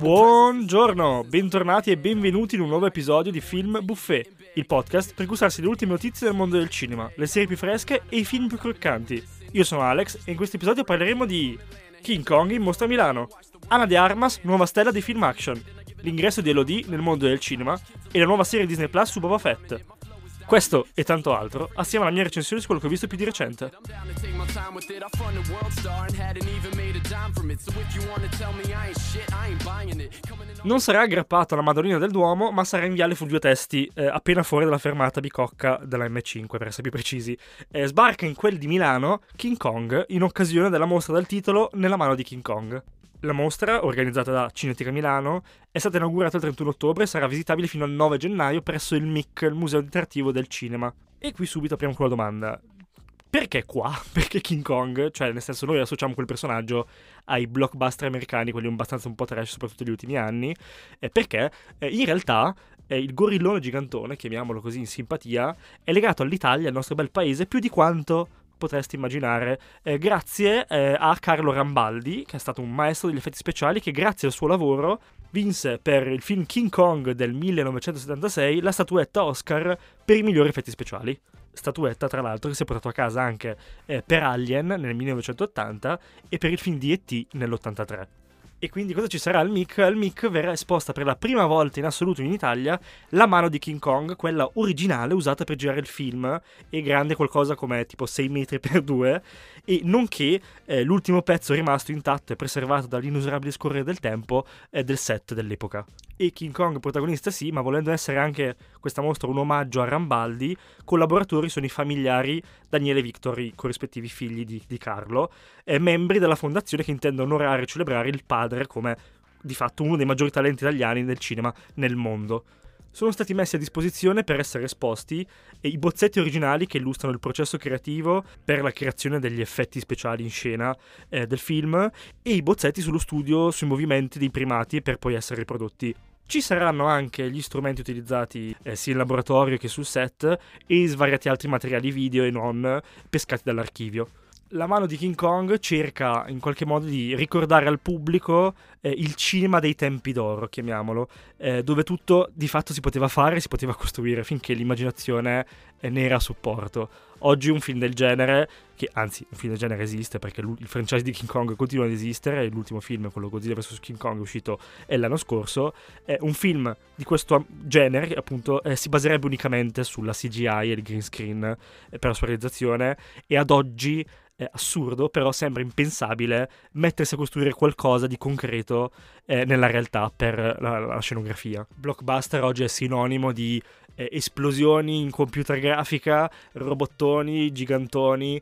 Buongiorno, bentornati e benvenuti in un nuovo episodio di Film Buffet, il podcast per gustarsi le ultime notizie del mondo del cinema, le serie più fresche e i film più croccanti. Io sono Alex e in questo episodio parleremo di King Kong in mostra a Milano, Anna de Armas, nuova stella di film action, l'ingresso di Elodie nel mondo del cinema e la nuova serie Disney Plus su Boba Fett. Questo e tanto altro, assieme alla mia recensione su quello che ho visto più di recente. Non sarà aggrappato alla Madonnina del Duomo, ma sarà in viale fu due testi, eh, appena fuori dalla fermata Bicocca della M5, per essere più precisi. Eh, sbarca in quel di Milano King Kong in occasione della mostra dal titolo Nella mano di King Kong. La mostra, organizzata da Cinetica Milano, è stata inaugurata il 31 ottobre e sarà visitabile fino al 9 gennaio presso il MIC, il Museo Interattivo del Cinema. E qui subito apriamo con la domanda. Perché qua? Perché King Kong? Cioè, nel senso, noi associamo quel personaggio ai blockbuster americani, quelli abbastanza un po' trash, soprattutto negli ultimi anni. Perché in realtà il gorillone gigantone, chiamiamolo così in simpatia, è legato all'Italia, al nostro bel paese, più di quanto potresti immaginare, eh, grazie eh, a Carlo Rambaldi, che è stato un maestro degli effetti speciali, che grazie al suo lavoro vinse per il film King Kong del 1976 la statuetta Oscar per i migliori effetti speciali. Statuetta, tra l'altro, che si è portato a casa anche eh, per Alien nel 1980 e per il film di E.T. nell'83. E quindi cosa ci sarà al MIC? Al MIC verrà esposta per la prima volta in assoluto in Italia la mano di King Kong, quella originale usata per girare il film, e grande qualcosa come tipo 6 metri per 2, e nonché eh, l'ultimo pezzo rimasto intatto e preservato dall'inusurabile scorrere del tempo eh, del set dell'epoca. E King Kong protagonista sì, ma volendo essere anche questa mostra un omaggio a Rambaldi, collaboratori sono i familiari Daniele e Victor, i corrispettivi figli di, di Carlo, eh, membri della fondazione che intende onorare e celebrare il padre come di fatto uno dei maggiori talenti italiani del cinema nel mondo sono stati messi a disposizione per essere esposti i bozzetti originali che illustrano il processo creativo per la creazione degli effetti speciali in scena eh, del film e i bozzetti sullo studio sui movimenti dei primati per poi essere riprodotti. Ci saranno anche gli strumenti utilizzati eh, sia in laboratorio che sul set e svariati altri materiali video e non pescati dall'archivio la mano di King Kong cerca in qualche modo di ricordare al pubblico eh, il cinema dei tempi d'oro, chiamiamolo, eh, dove tutto di fatto si poteva fare, si poteva costruire finché l'immaginazione eh, ne era a supporto. Oggi un film del genere, che anzi un film del genere esiste perché il franchise di King Kong continua ad esistere, l'ultimo film, quello Godzilla vs King Kong, è uscito l'anno scorso, è un film di questo genere appunto eh, si baserebbe unicamente sulla CGI e il green screen eh, per la sua realizzazione e ad oggi è assurdo, però sembra impensabile mettersi a costruire qualcosa di concreto eh, nella realtà per la, la, scenografia. Blockbuster oggi è sinonimo di eh, esplosioni in computer grafica, robottoni, gigantoni,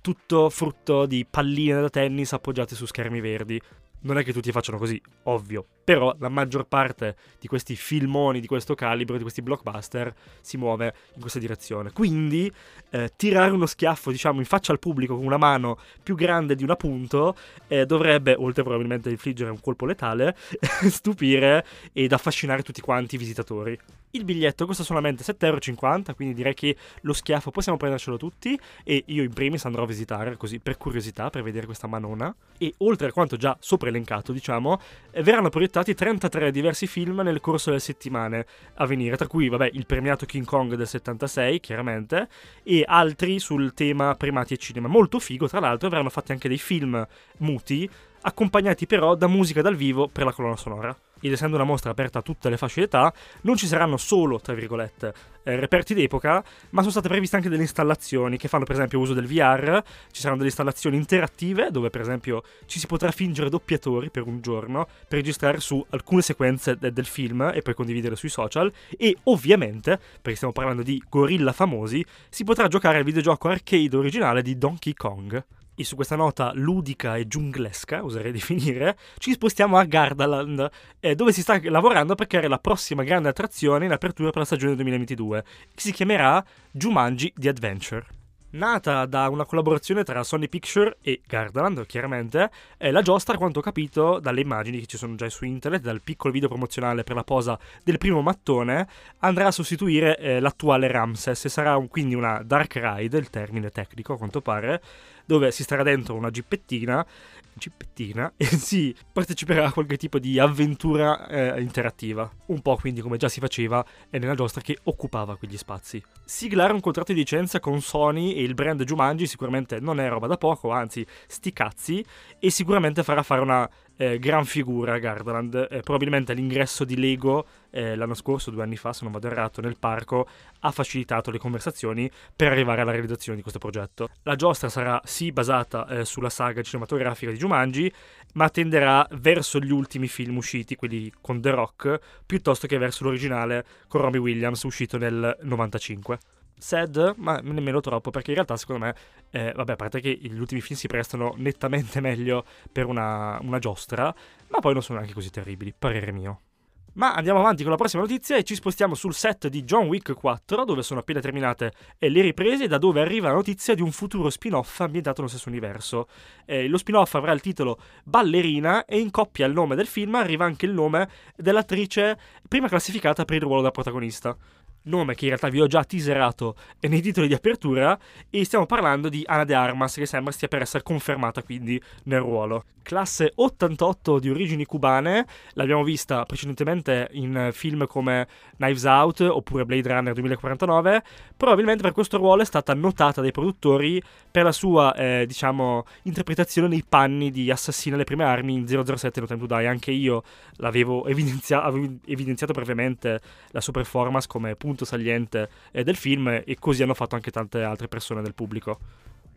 tutto frutto di palline da tennis appoggiate su schermi verdi. Non è che tutti facciano così, ovvio, però la maggior parte di questi filmoni di questo calibro, di questi blockbuster, si muove in questa direzione. Quindi eh, tirare uno schiaffo, diciamo, in faccia al pubblico con una mano più grande di un appunto eh, dovrebbe, oltre probabilmente a infliggere un colpo letale, stupire ed affascinare tutti quanti i visitatori. Il biglietto costa solamente 7,50€, quindi direi che lo schiaffo possiamo prendercelo tutti e io in primis andrò a visitare così per curiosità, per vedere questa manona. E oltre a quanto già sopra elencato, diciamo, eh, verranno proiettati 33 diversi film nel corso delle settimane a venire, tra cui, vabbè, il premiato King Kong del 76, chiaramente, e altri sul tema primati e cinema. Molto figo, tra l'altro, verranno fatti anche dei film muti, accompagnati però da musica dal vivo per la colonna sonora ed essendo una mostra aperta a tutte le fasce d'età, non ci saranno solo, tra virgolette, eh, reperti d'epoca, ma sono state previste anche delle installazioni che fanno per esempio uso del VR, ci saranno delle installazioni interattive dove per esempio ci si potrà fingere doppiatori per un giorno per registrare su alcune sequenze de- del film e poi condividere sui social e ovviamente, perché stiamo parlando di gorilla famosi, si potrà giocare al videogioco arcade originale di Donkey Kong. E su questa nota ludica e giunglesca, oserei definire, ci spostiamo a Gardaland, eh, dove si sta lavorando per creare la prossima grande attrazione in apertura per la stagione 2022, che si chiamerà Jumanji The Adventure. Nata da una collaborazione tra Sony Picture e Gardaland, chiaramente, è la giostra, a quanto ho capito dalle immagini che ci sono già su internet, dal piccolo video promozionale per la posa del primo mattone, andrà a sostituire eh, l'attuale Ramses e sarà un, quindi una dark ride, il termine tecnico a quanto pare, dove si starà dentro una gippettina gippettina e si parteciperà a qualche tipo di avventura eh, interattiva, un po' quindi come già si faceva nella giostra che occupava quegli spazi. Siglare un contratto di licenza con Sony e il brand Jumanji sicuramente non è roba da poco, anzi sti cazzi, e sicuramente farà fare una eh, gran figura Gardaland. Eh, probabilmente l'ingresso di Lego eh, l'anno scorso, due anni fa, se non vado errato, nel parco ha facilitato le conversazioni per arrivare alla realizzazione di questo progetto. La giostra sarà sì basata eh, sulla saga cinematografica di Jumanji, ma tenderà verso gli ultimi film usciti, quelli con The Rock, piuttosto che verso l'originale con Robbie Williams uscito nel 95 sad, ma nemmeno troppo, perché in realtà secondo me, eh, vabbè, a parte che gli ultimi film si prestano nettamente meglio per una, una giostra, ma poi non sono neanche così terribili, parere mio. Ma andiamo avanti con la prossima notizia e ci spostiamo sul set di John Wick 4, dove sono appena terminate le riprese, da dove arriva la notizia di un futuro spin-off ambientato nello stesso universo. Eh, lo spin-off avrà il titolo Ballerina e in coppia al nome del film arriva anche il nome dell'attrice prima classificata per il ruolo da protagonista nome che in realtà vi ho già teaserato nei titoli di apertura e stiamo parlando di Ana de Armas che sembra stia per essere confermata quindi nel ruolo. Classe 88 di origini cubane, l'abbiamo vista precedentemente in film come Knives Out oppure Blade Runner 2049, probabilmente per questo ruolo è stata notata dai produttori per la sua eh, diciamo interpretazione nei panni di assassina alle prime armi in 007 No Time to Die, anche io l'avevo evidenzia- evidenziato brevemente la sua performance come punto saliente eh, del film e così hanno fatto anche tante altre persone del pubblico.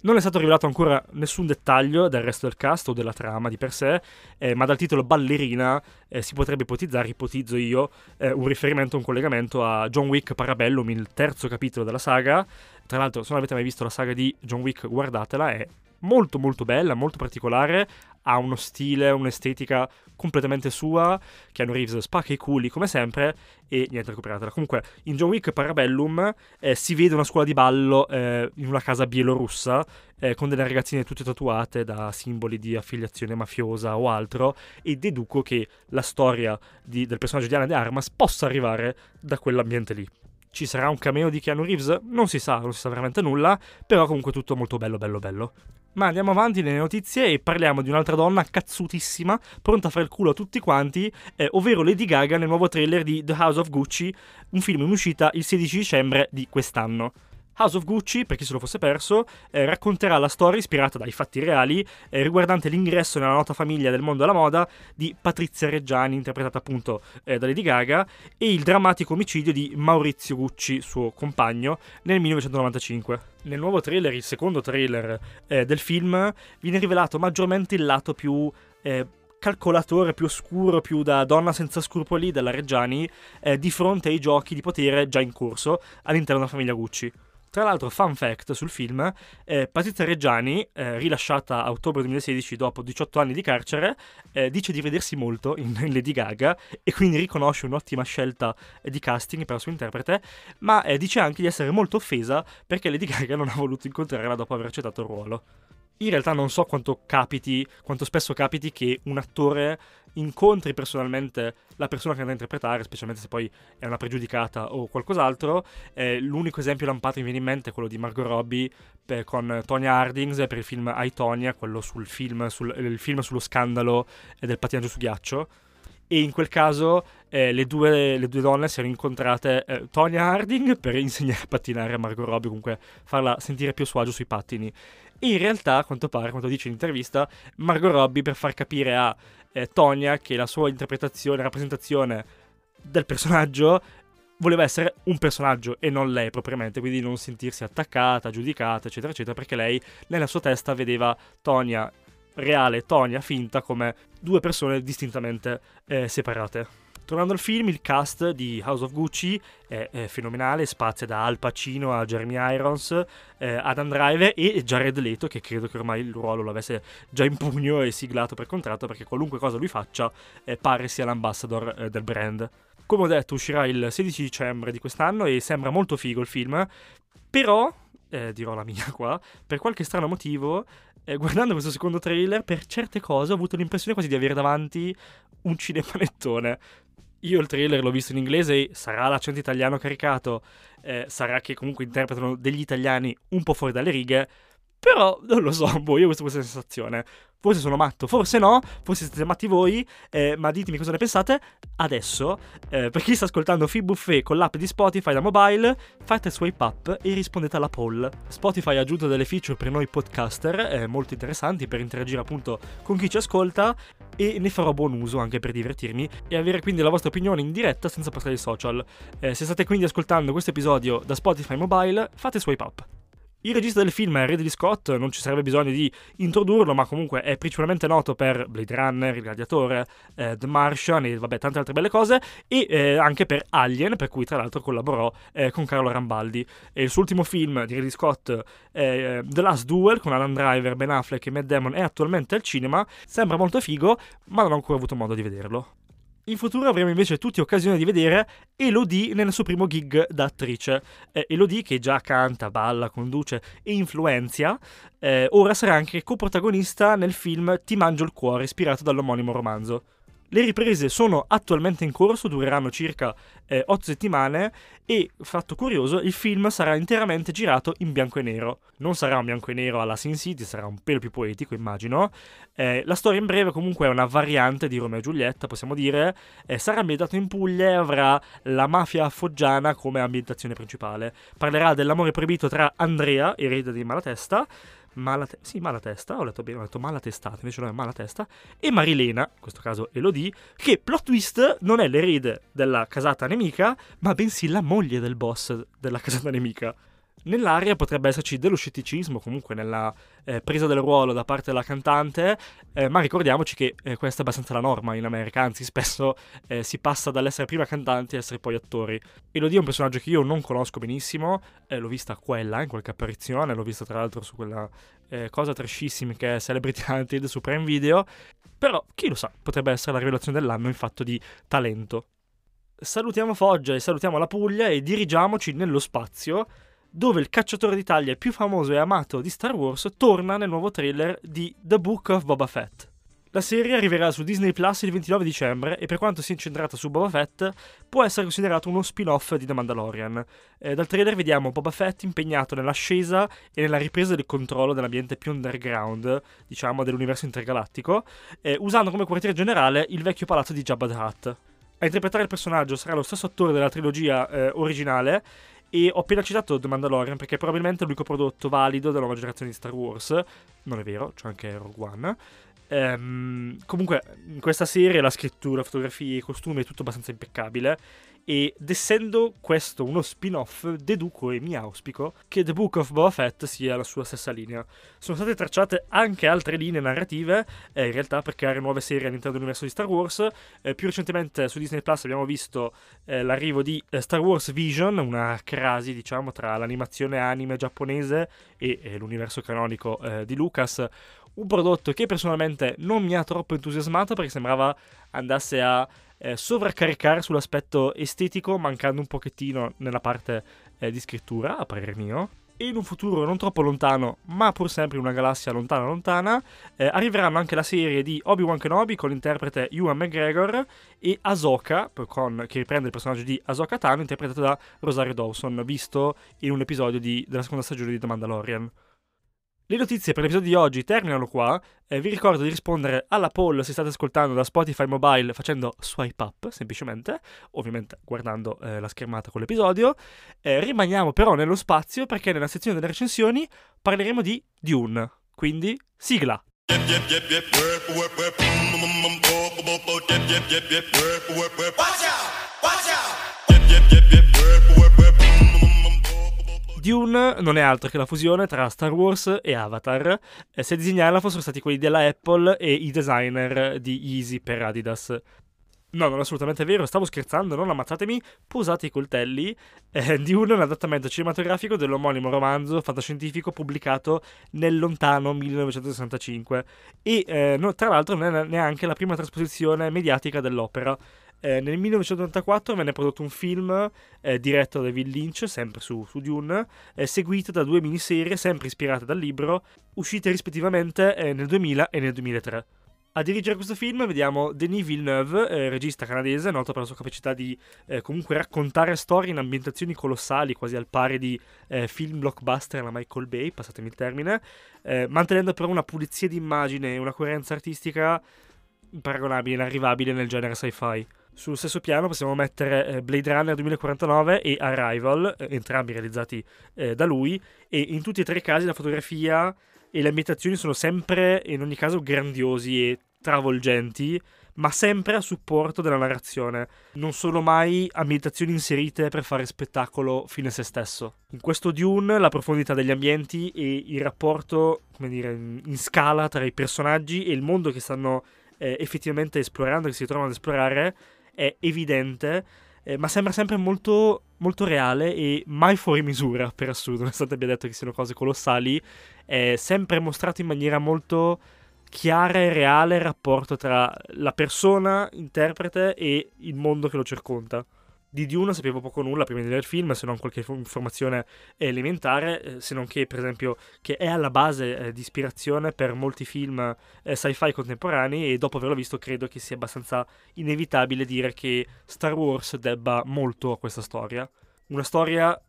Non è stato rivelato ancora nessun dettaglio del resto del cast o della trama di per sé, eh, ma dal titolo Ballerina eh, si potrebbe ipotizzare, ipotizzo io, eh, un riferimento, un collegamento a John Wick Parabellum, il terzo capitolo della saga. Tra l'altro, se non avete mai visto la saga di John Wick, guardatela, è molto molto bella, molto particolare, ha uno stile, un'estetica completamente sua, Keanu Reeves spacca i culi come sempre e niente, recuperatela. Comunque in John Wick Parabellum eh, si vede una scuola di ballo eh, in una casa bielorussa eh, con delle ragazzine tutte tatuate da simboli di affiliazione mafiosa o altro e deduco che la storia di, del personaggio di Anna de Armas possa arrivare da quell'ambiente lì. Ci sarà un cameo di Keanu Reeves? Non si sa, non si sa veramente nulla, però comunque tutto molto bello, bello, bello. Ma andiamo avanti nelle notizie e parliamo di un'altra donna cazzutissima, pronta a fare il culo a tutti quanti, eh, ovvero Lady Gaga nel nuovo trailer di The House of Gucci, un film in uscita il 16 dicembre di quest'anno. House of Gucci, per chi se lo fosse perso, eh, racconterà la storia ispirata dai fatti reali eh, riguardante l'ingresso nella nota famiglia del mondo della moda di Patrizia Reggiani, interpretata appunto eh, da Lady Gaga, e il drammatico omicidio di Maurizio Gucci, suo compagno, nel 1995. Nel nuovo trailer, il secondo trailer eh, del film, viene rivelato maggiormente il lato più eh, calcolatore più oscuro, più da donna senza scrupoli della Reggiani, eh, di fronte ai giochi di potere già in corso all'interno della famiglia Gucci. Tra l'altro, fun fact sul film, eh, Patrizia Reggiani, eh, rilasciata a ottobre 2016 dopo 18 anni di carcere, eh, dice di vedersi molto in, in, Lady Gaga e quindi riconosce un'ottima scelta di casting per la sua interprete, ma eh, dice anche di essere molto offesa perché Lady Gaga non ha voluto incontrarla dopo aver accettato il ruolo in realtà non so quanto capiti, quanto spesso capiti che un attore incontri personalmente la persona che andrà a interpretare, specialmente se poi è una pregiudicata o qualcos'altro. Eh, l'unico esempio lampato mi viene in mente è quello di Margot Robbie per, con Tonya Hardings per il film I, Tonya, quello sul film, sul, il film sullo scandalo del pattinaggio su ghiaccio e in quel caso eh, le, due, le, due, donne si erano incontrate eh, Tonya Harding per insegnare a pattinare a Margot Robbie, comunque farla sentire più a suo agio sui pattini. E in realtà, a quanto pare, quanto dice in intervista, Margot Robbie per far capire a eh, Tonya che la sua interpretazione, rappresentazione del personaggio voleva essere un personaggio e non lei propriamente, quindi non sentirsi attaccata, giudicata, eccetera, eccetera, perché lei nella sua testa vedeva Tonya reale Tonya finta come due persone distintamente eh, separate. Tornando al film, il cast di House of Gucci è, è fenomenale, spazia da Al Pacino a Jeremy Irons, eh, Adam Driver e Jared Leto, che credo che ormai il ruolo l'avesse già in pugno e siglato per contratto, perché qualunque cosa lui faccia eh, pare sia l'ambassador eh, del brand. Come ho detto, uscirà il 16 dicembre di quest'anno e sembra molto figo il film, però, eh, dirò la mia qua, per qualche strano motivo eh, guardando questo secondo trailer, per certe cose ho avuto l'impressione quasi di avere davanti un cinepanettone. Io il trailer l'ho visto in inglese e sarà l'accento italiano caricato, eh, sarà che comunque interpretano degli italiani un po' fuori dalle righe, Però non lo so, boh, io ho questa, questa sensazione. Forse sono matto, forse no, forse siete matti voi, eh, ma ditemi cosa ne pensate. Adesso, eh, per chi sta ascoltando Fi Buffet con l'app di Spotify da mobile, fate swipe up e rispondete alla poll. Spotify ha aggiunto delle feature per noi podcaster eh, molto interessanti per interagire appunto con chi ci ascolta e ne farò buon uso anche per divertirmi e avere quindi la vostra opinione in diretta senza passare i social. Eh, se state quindi ascoltando questo episodio da Spotify mobile, fate swipe up. Il regista del film è Ridley Scott, non ci sarebbe bisogno di introdurlo, ma comunque è principalmente noto per Blade Runner, Il Gladiatore, eh, The Martian e vabbè tante altre belle cose, e eh, anche per Alien, per cui tra l'altro collaborò eh, con Carlo Rambaldi. E il suo ultimo film di Ridley Scott, eh, The Last Duel, con Alan Driver, Ben Affleck e Matt Damon, è attualmente al cinema, sembra molto figo, ma non ho ancora avuto modo di vederlo. In futuro avremo invece tutti occasione di vedere Elodie nel suo primo gig da attrice. Eh, Elodie, che già canta, balla, conduce e influenzia, eh, ora sarà anche coprotagonista nel film Ti mangio il cuore, ispirato dall'omonimo romanzo. Le riprese sono attualmente in corso, dureranno circa eh, 8 settimane e, fatto curioso, il film sarà interamente girato in bianco e nero. Non sarà un bianco e nero alla Sin City, sarà un pelo più poetico, immagino. Eh, la storia in breve comunque è una variante di Romeo e Giulietta, possiamo dire. Eh, sarà ambientato in Puglia e avrà la mafia foggiana come ambientazione principale. Parlerà dell'amore proibito tra Andrea, erede di Malatesta, Malate- sì, Malatesta, ho letto bene, ho detto Malatestata, invece non è Malatesta, e Marilena, in questo caso Elodie, che plot twist non è l'erede della casata nemica, ma bensì la moglie del boss della casata nemica. Nell'aria potrebbe esserci dello scetticismo, comunque nella eh, presa del ruolo da parte della cantante, eh, ma ricordiamoci che eh, questa è abbastanza la norma in America, anzi spesso eh, si passa dall'essere prima cantanti a essere poi attori. Elodie è un personaggio che io non conosco benissimo, eh, l'ho vista quella in qualche apparizione, l'ho vista tra l'altro su quella eh, cosa trashissima che è Celebrity Hunted su Prime Video, però chi lo sa, potrebbe essere la rivelazione dell'anno in fatto di talento. Salutiamo Foggia e salutiamo la Puglia e dirigiamoci nello spazio dove il cacciatore d'Italia più famoso e amato di Star Wars torna nel nuovo trailer di The Book of Boba Fett. La serie arriverà su Disney Plus il 29 dicembre e per quanto sia incentrata su Boba Fett, può essere considerato uno spin-off di The Mandalorian. Eh, dal trailer vediamo Boba Fett impegnato nell'ascesa e nella ripresa del controllo dell'ambiente più underground, diciamo, dell'universo intergalattico, eh, usando come quartiere generale il vecchio palazzo di Jabba the Hutt. A interpretare il personaggio sarà lo stesso attore della trilogia eh, originale e ho appena citato The Mandalorian perché è probabilmente l'unico prodotto valido della nuova generazione di Star Wars. Non è vero, c'è anche Rogue One. Ehm, comunque, in questa serie la scrittura, fotografie, i costumi è tutto abbastanza impeccabile. Ed essendo questo uno spin-off, deduco e mi auspico che The Book of Boba Fett sia la sua stessa linea. Sono state tracciate anche altre linee narrative, eh, in realtà per creare nuove serie all'interno dell'universo di Star Wars. Eh, più recentemente su Disney Plus abbiamo visto eh, l'arrivo di eh, Star Wars Vision, una crasi diciamo tra l'animazione anime giapponese e l'universo canonico eh, di Lucas. Un prodotto che personalmente non mi ha troppo entusiasmato perché sembrava andasse a eh, sovraccaricare sull'aspetto estetico, mancando un pochettino nella parte eh, di scrittura, a parer mio. E in un futuro non troppo lontano, ma pur sempre in una galassia lontana lontana, eh, arriveranno anche la serie di Obi-Wan Kenobi con l'interprete Ewan McGregor e Ahsoka, con, che riprende il personaggio di Ahsoka Tano, interpretato da Rosario Dawson, visto in un episodio di, della seconda stagione di The Mandalorian. Le notizie per l'episodio di oggi terminano qua. Eh, vi ricordo di rispondere alla poll se state ascoltando da Spotify Mobile facendo swipe up, semplicemente, ovviamente guardando eh, la schermata con l'episodio. Eh, rimaniamo però nello spazio perché nella sezione delle recensioni parleremo di Dune. Quindi, sigla! Watch out! Watch out! Dune non è altro che la fusione tra Star Wars e Avatar. Eh, se a disegnarla fossero stati quelli della Apple e i designer di Easy per Adidas. No, non è assolutamente vero, stavo scherzando, non ammazzatemi, posate i coltelli. Eh, Dune è un adattamento cinematografico dell'omonimo romanzo fantascientifico pubblicato nel lontano 1965 e eh, no, tra l'altro non è neanche la prima trasposizione mediatica dell'opera. Eh, nel 1984 venne prodotto un film eh, diretto da David Lynch, sempre su, su Dune, eh, seguito da due miniserie sempre ispirate dal libro, uscite rispettivamente eh, nel 2000 e nel 2003. A dirigere questo film vediamo Denis Villeneuve, eh, regista canadese, noto per la sua capacità di eh, comunque raccontare storie in ambientazioni colossali, quasi al pari di eh, film blockbuster alla Michael Bay, passatemi il termine, eh, mantenendo però una pulizia di immagine e una coerenza artistica paragonabile, inarrivabile nel genere sci-fi. Sullo stesso piano possiamo mettere eh, Blade Runner 2049 e Arrival, eh, entrambi realizzati da lui, e in tutti e tre i casi la fotografia e le ambientazioni sono sempre, in ogni caso, grandiosi e travolgenti, ma sempre a supporto della narrazione. Non sono mai ambientazioni inserite per fare spettacolo fine a se stesso. In questo Dune la profondità degli ambienti e il rapporto, come dire, in scala tra i personaggi e il mondo che stanno eh, effettivamente esplorando, che si trovano ad esplorare, è evidente eh, ma sembra sempre molto, molto reale e mai fuori misura, per assurdo, nonostante abbia detto che siano cose colossali, è sempre mostrato in maniera molto chiara e reale il rapporto tra la persona interprete e il mondo che lo circonda. Di Dune sapevo poco nulla prima di vedere il film, se non qualche informazione elementare, eh, se non che, per esempio, che è alla base eh, di ispirazione per molti film eh, sci-fi contemporanei e dopo averlo visto credo che sia abbastanza inevitabile dire che Star Wars debba molto a questa storia. Una storia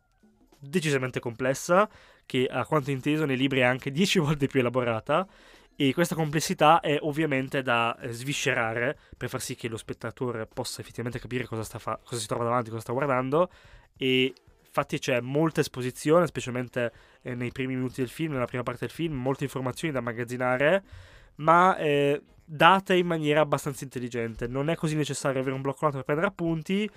decisamente complessa, che a quanto inteso nei libri è anche dieci volte più elaborata e questa complessità è ovviamente da eh, sviscerare per far sì che lo spettatore possa effettivamente capire cosa, fa- cosa si trova davanti, cosa sta guardando e infatti c'è molta esposizione, specialmente eh, nei primi minuti del film, nella prima parte del film, molte informazioni da immagazzinare, ma eh, date in maniera abbastanza intelligente. Non è così necessario avere un blocco per prendere appunti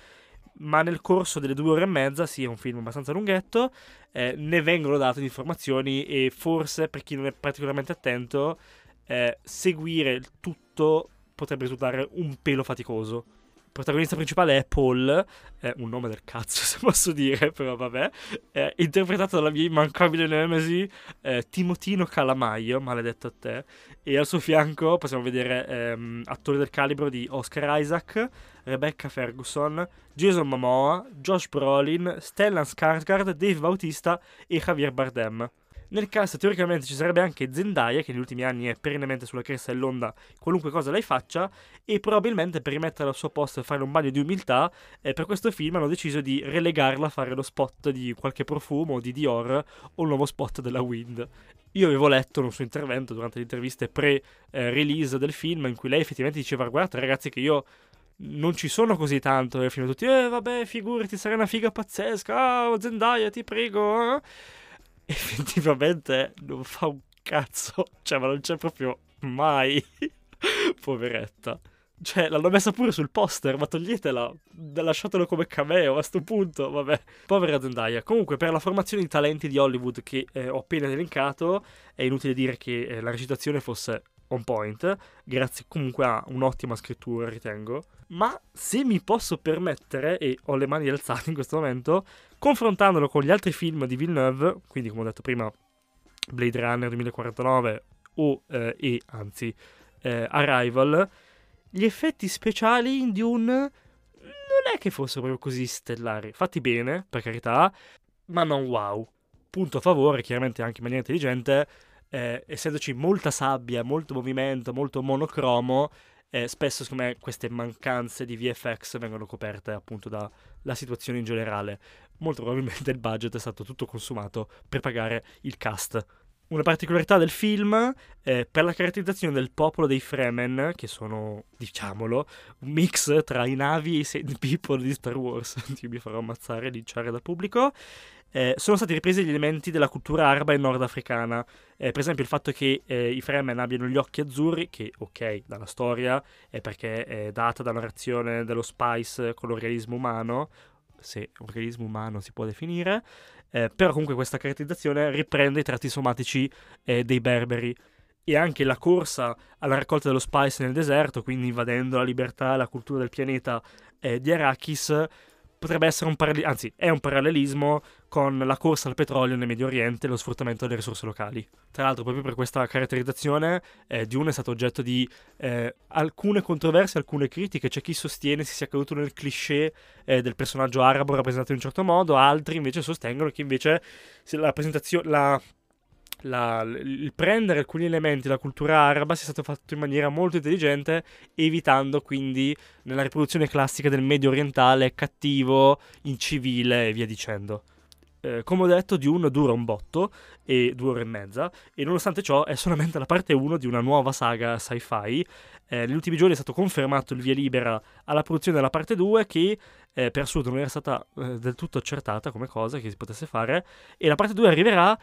ma nel corso delle due ore e mezza, sì, è un film abbastanza lunghetto, eh, ne vengono date informazioni e forse per chi non è particolarmente attento, eh, seguire il tutto potrebbe risultare un pelo faticoso protagonista principale è Paul, è un nome del cazzo se posso dire, però vabbè, è interpretato dalla mia immancabile nemesi eh, Timotino Calamaio, maledetto a te, e al suo fianco possiamo vedere ehm, attori del calibro di Oscar Isaac, Rebecca Ferguson, Jason Momoa, Josh Brolin, Stellan Skarsgård, Dave Bautista e Javier Bardem. Nel cast teoricamente ci sarebbe anche Zendaya, che negli ultimi anni è perennemente sulla cresta dell'onda, qualunque cosa lei faccia, e probabilmente per rimetterla al suo posto e fare un bagno di umiltà, eh, per questo film hanno deciso di relegarla a fare lo spot di qualche profumo, di Dior, o un nuovo spot della Wind. Io avevo letto un suo intervento durante le interviste pre-release del film, in cui lei effettivamente diceva, guardate ragazzi che io non ci sono così tanto nel film, tutti, eh vabbè, figurati, sarà una figa pazzesca, oh, Zendaya, ti prego, eh effettivamente non fa un cazzo. Cioè, ma non c'è proprio mai. Poveretta. Cioè, l'hanno messa pure sul poster, ma toglietela. Lasciatelo come cameo a sto punto. Vabbè. Povera Zendaya. Comunque, per la formazione di talenti di Hollywood che eh, ho appena elencato, è inutile dire che eh, la recitazione fosse on point, grazie comunque a un'ottima scrittura, ritengo. Ma se mi posso permettere, e ho le mani alzate in questo momento, confrontandolo con gli altri film di Villeneuve, quindi come ho detto prima, Blade Runner 2049 o, eh, e anzi eh, Arrival, gli effetti speciali in Dune non è che fossero proprio così stellari. Fatti bene, per carità, ma non wow. Punto a favore, chiaramente anche in maniera intelligente, eh, essendoci molta sabbia, molto movimento, molto monocromo, eh, spesso secondo me queste mancanze di VFX vengono coperte appunto dalla situazione in generale. Molto probabilmente il budget è stato tutto consumato per pagare il cast. Una particolarità del film è per la caratterizzazione del popolo dei Fremen, che sono, diciamolo, un mix tra i Navi e i Sand People di Star Wars. Io mi farò ammazzare e linciare dal pubblico eh, sono stati ripresi gli elementi della cultura araba e nordafricana. Eh, per esempio il fatto che eh, i Fremen abbiano gli occhi azzurri, che ok, dalla storia, è perché è data da una reazione dello Spice con l'organismo umano, se organismo umano si può definire, eh, però comunque questa caratterizzazione riprende i tratti somatici eh, dei berberi. E anche la corsa alla raccolta dello spice nel deserto, quindi invadendo la libertà e la cultura del pianeta eh, di Arrakis, potrebbe essere un parallelismo, anzi è un parallelismo con la corsa al petrolio nel Medio Oriente e lo sfruttamento delle risorse locali. Tra l'altro proprio per questa caratterizzazione eh, Dune è stato oggetto di eh, alcune controversie, alcune critiche, c'è chi sostiene si sia caduto nel cliché eh, del personaggio arabo rappresentato in un certo modo, altri invece sostengono che invece la, la la, il prendere alcuni elementi della cultura araba sia stato fatto in maniera molto intelligente, evitando quindi nella riproduzione classica del medio orientale cattivo, incivile e via dicendo. Eh, come ho detto, Dune dura un botto e due ore e mezza, e nonostante ciò è solamente la parte 1 di una nuova saga sci-fi. Eh, negli ultimi giorni è stato confermato il via libera alla produzione della parte 2 che eh, per assurdo non era stata eh, del tutto accertata come cosa che si potesse fare, e la parte 2 arriverà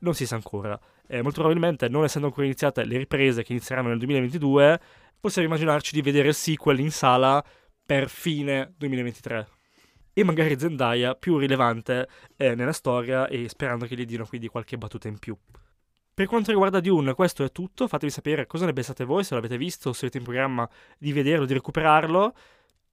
non si sa ancora. Eh, molto probabilmente, non essendo ancora iniziate le riprese che inizieranno nel 2022, possiamo immaginarci di vedere il sequel in sala per fine 2023. E magari Zendaya più rilevante eh, nella storia e sperando che gli diano quindi qualche battuta in più. Per quanto riguarda Dune, questo è tutto. Fatemi sapere cosa ne pensate voi, se l'avete visto, se avete in programma di vederlo, di recuperarlo.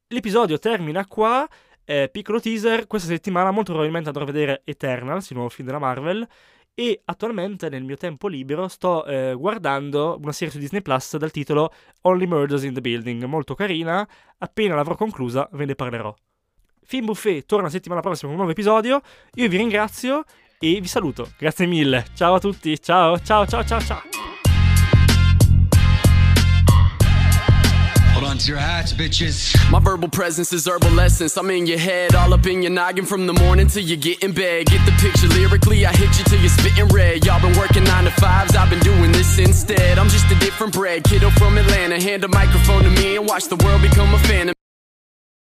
L'episodio termina qua. Eh, piccolo teaser, questa settimana molto probabilmente andrò a vedere Eternals, il nuovo film della Marvel, e attualmente nel mio tempo libero sto eh, guardando una serie su Disney Plus dal titolo Only Murders in the Building, molto carina, appena l'avrò conclusa ve ne parlerò. Film Buffet torna settimana prossima con un nuovo episodio, io vi ringrazio e vi saluto, grazie mille, ciao a tutti, ciao ciao ciao ciao ciao! your hats, bitches. My verbal presence is herbal essence. I'm in your head, all up in your noggin from the morning till you get in bed. Get the picture lyrically, I hit you till you're spitting red. Y'all been working nine to fives, I've been doing this instead. I'm just a different bread, kiddo from Atlanta. Hand a microphone to me and watch the world become a fan of